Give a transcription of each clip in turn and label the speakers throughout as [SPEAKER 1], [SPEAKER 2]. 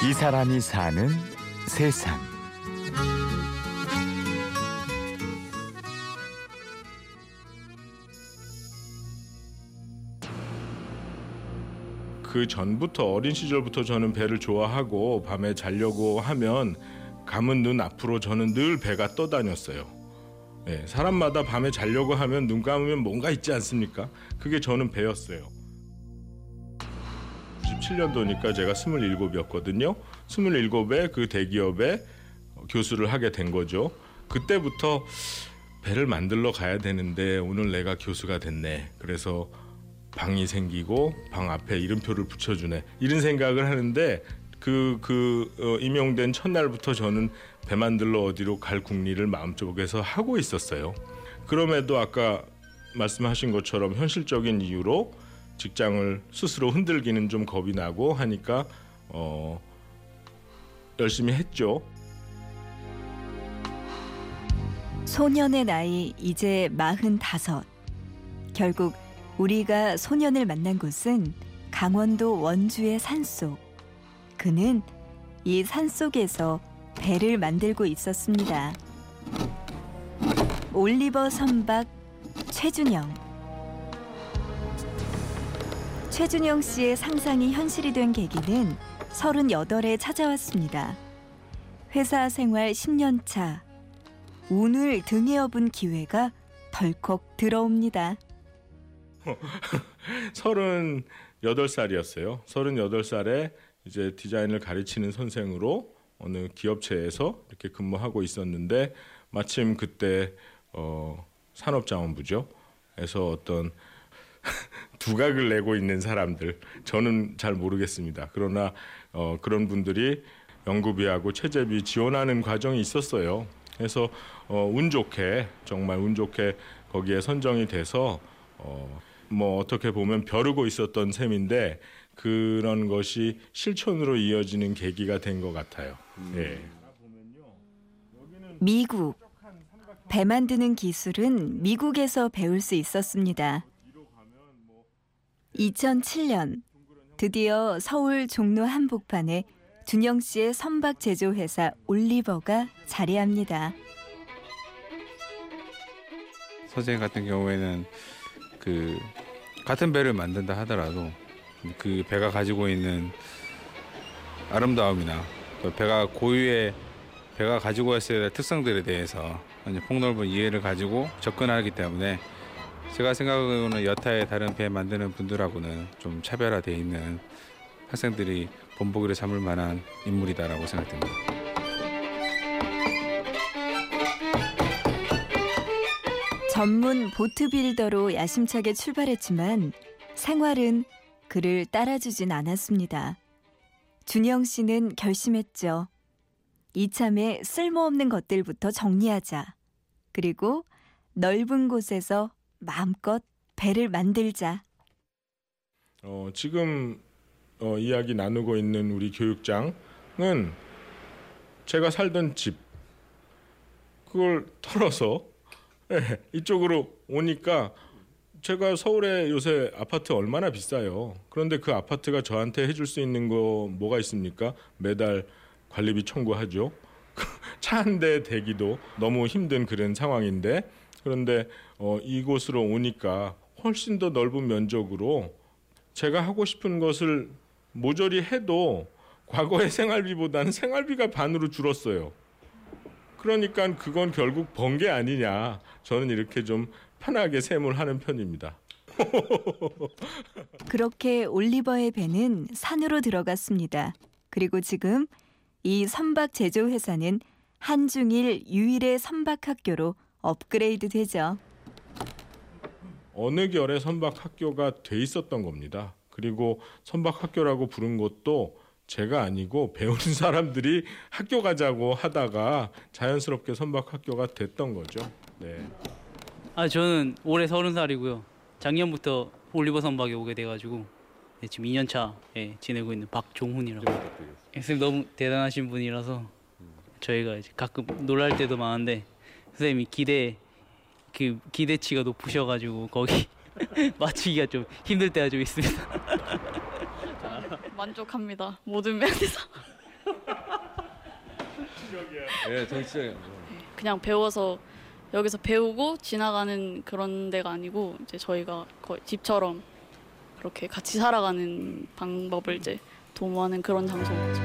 [SPEAKER 1] 이 사람이 사는 세상.
[SPEAKER 2] 그 전부터 어린 시절부터 저는 배를 좋아하고 밤에 자려고 하면 감은 눈 앞으로 저는 늘 배가 떠다녔어요. 네, 사람마다 밤에 자려고 하면 눈 감으면 뭔가 있지 않습니까? 그게 저는 배였어요. 97년도니까 제가 27이었거든요. 27에 그 대기업에 교수를 하게 된 거죠. 그때부터 배를 만들러 가야 되는데 오늘 내가 교수가 됐네. 그래서 방이 생기고 방 앞에 이름표를 붙여주네. 이런 생각을 하는데 그, 그, 어, 임용된 첫날부터 저는 배 만들러 어디로 갈 궁리를 마음속에서 하고 있었어요. 그럼에도 아까 말씀하신 것처럼 현실적인 이유로 직장을 스스로 흔들기는 좀 겁이 나고 하니까 어, 열심히 했죠.
[SPEAKER 3] 소년의 나이 이제 마흔다섯. 결국 우리가 소년을 만난 곳은 강원도 원주의 산속. 그는 이 산속에서 배를 만들고 있었습니다. 올리버 선박 최준영. 최준영 씨의 상상이 현실이 된 계기는 38에 찾아왔습니다. 회사 생활 10년 차. 운을 등에 업은 기회가 덜컥 들어옵니다.
[SPEAKER 2] 38살이었어요. 38살에 이제 디자인을 가르치는 선생으로 어느 기업체에서 이렇게 근무하고 있었는데 마침 그때 어, 산업자원부죠. 에서 어떤 두각을 내고 있는 사람들 저는 잘 모르겠습니다. 그러나 어, 그런 분들이 연구비하고 체제비 지원하는 과정이 있었어요. 그래서 어, 운 좋게 정말 운 좋게 거기에 선정이 돼서 어, 뭐 어떻게 보면 벼르고 있었던 셈인데 그런 것이 실천으로 이어지는 계기가 된 것 같아요. 음. 예.
[SPEAKER 3] 미국 배 만드는 기술은 미국에서 배울 수 있었습니다. 2007년 드디어 서울 종로 한복판에 준영 씨의 선박 제조 회사 올리버가 자리합니다.
[SPEAKER 4] 서재 같은 경우에는 그 같은 배를 만든다 하더라도 그 배가 가지고 있는 아름다움이나 배가 고유의 배가 가지고 있어야 될 특성들에 대해서 폭넓은 이해를 가지고 접근하기 때문에 제가 생각하기로는 여타의 다른 배 만드는 분들하고는 좀 차별화되어 있는 학생들이 본보기를 삼을 만한 인물이다라고 생각됩니다.
[SPEAKER 3] 전문 보트 빌더로 야심차게 출발했지만 생활은 그를 따라주진 않았습니다. 준영 씨는 결심했죠. 이참에 쓸모없는 것들부터 정리하자. 그리고 넓은 곳에서 마음껏 배를 만들자.
[SPEAKER 2] 어, 지금 어, 이야기 나누고 있는 우리 교육장은 제가 살던 집 그걸 털어서 네, 이쪽으로 오니까 제가 서울에 요새 아파트 얼마나 비싸요. 그런데 그 아파트가 저한테 해줄 수 있는 거 뭐가 있습니까? 매달 관리비 청구하죠. 차 한 대 대기도 너무 힘든 그런 상황인데 그런데 어, 이곳으로 오니까 훨씬 더 넓은 면적으로 제가 하고 싶은 것을 모조리 해도 과거의 생활비보다는 생활비가 반으로 줄었어요. 그러니까 그건 결국 번 게 아니냐. 저는 이렇게 좀 편하게 셈을 하는 편입니다.
[SPEAKER 3] 그렇게 올리버의 배는 산으로 들어갔습니다. 그리고 지금 이 선박 제조 회사는 한중일 유일의 선박 학교로 업그레이드 되죠.
[SPEAKER 2] 어느 결의 선박 학교가 돼 있었던 겁니다. 그리고 선박 학교라고 부른 것도 제가 아니고 배우는 사람들이 학교 가자고 하다가 자연스럽게 선박 학교가 됐던 거죠. 네.
[SPEAKER 5] 아 저는 올해 서른 살이고요. 작년부터 올리버 선박에 오게 돼가지고 네, 지금 2년 차에 지내고 있는 박종훈이라고. 선생님 너무 대단하신 분이라서 저희가 이제 가끔 놀랄 때도 많은데 선생님이 기대 그 기대치가 높으셔가지고 거기 맞추기가 좀 힘들 때가 좀 있습니다.
[SPEAKER 6] 만족합니다. 모든 면에서. 예, 정치적인.
[SPEAKER 7] 그냥 배워서 여기서 배우고 지나가는 그런 데가 아니고 이제 저희가 거의 집처럼 그렇게 같이 살아가는 방법을 이제 도모하는 그런 장소인 거죠.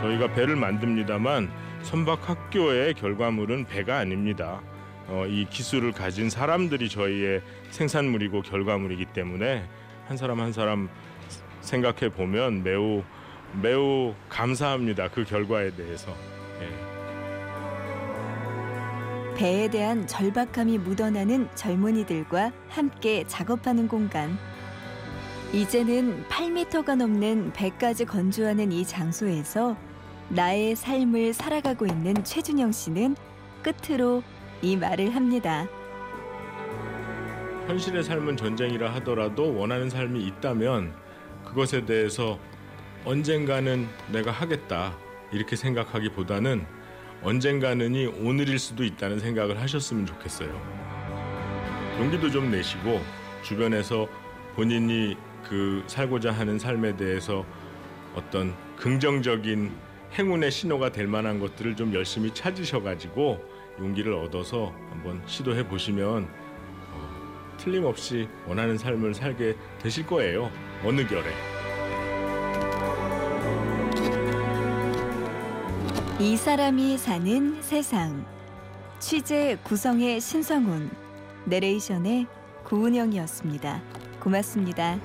[SPEAKER 2] 저희가 배를 만듭니다만 선박 학교의 결과물은 배가 아닙니다. 어, 이 기술을 가진 사람들이 저희의 생산물이고 결과물이기 때문에 한 사람 한 사람 생각해 보면 매우 매우 감사합니다. 그 결과에 대해서. 예.
[SPEAKER 3] 배에 대한 절박함이 묻어나는 젊은이들과 함께 작업하는 공간. 이제는 8미터가 넘는 배까지 건조하는 이 장소에서 나의 삶을 살아가고 있는 최준영 씨는 끝으로 이 말을 합니다.
[SPEAKER 2] 현실의 삶은 전쟁이라 하더라도 원하는 삶이 있다면 그것에 대해서 언젠가는 내가 하겠다 이렇게 생각하기보다는 언젠가는이 오늘일 수도 있다는 생각을 하셨으면 좋겠어요. 용기도 좀 내시고 주변에서 본인이 그 살고자 하는 삶에 대해서 어떤 긍정적인 행운의 신호가 될 만한 것들을 좀 열심히 찾으셔가지고 용기를 얻어서 한번 시도해 보시면 어, 틀림없이 원하는 삶을 살게 되실 거예요. 어느 결에.
[SPEAKER 3] 이 사람이 사는 세상. 취재 구성의 신성훈, 내레이션의 구은영이었습니다. 고맙습니다.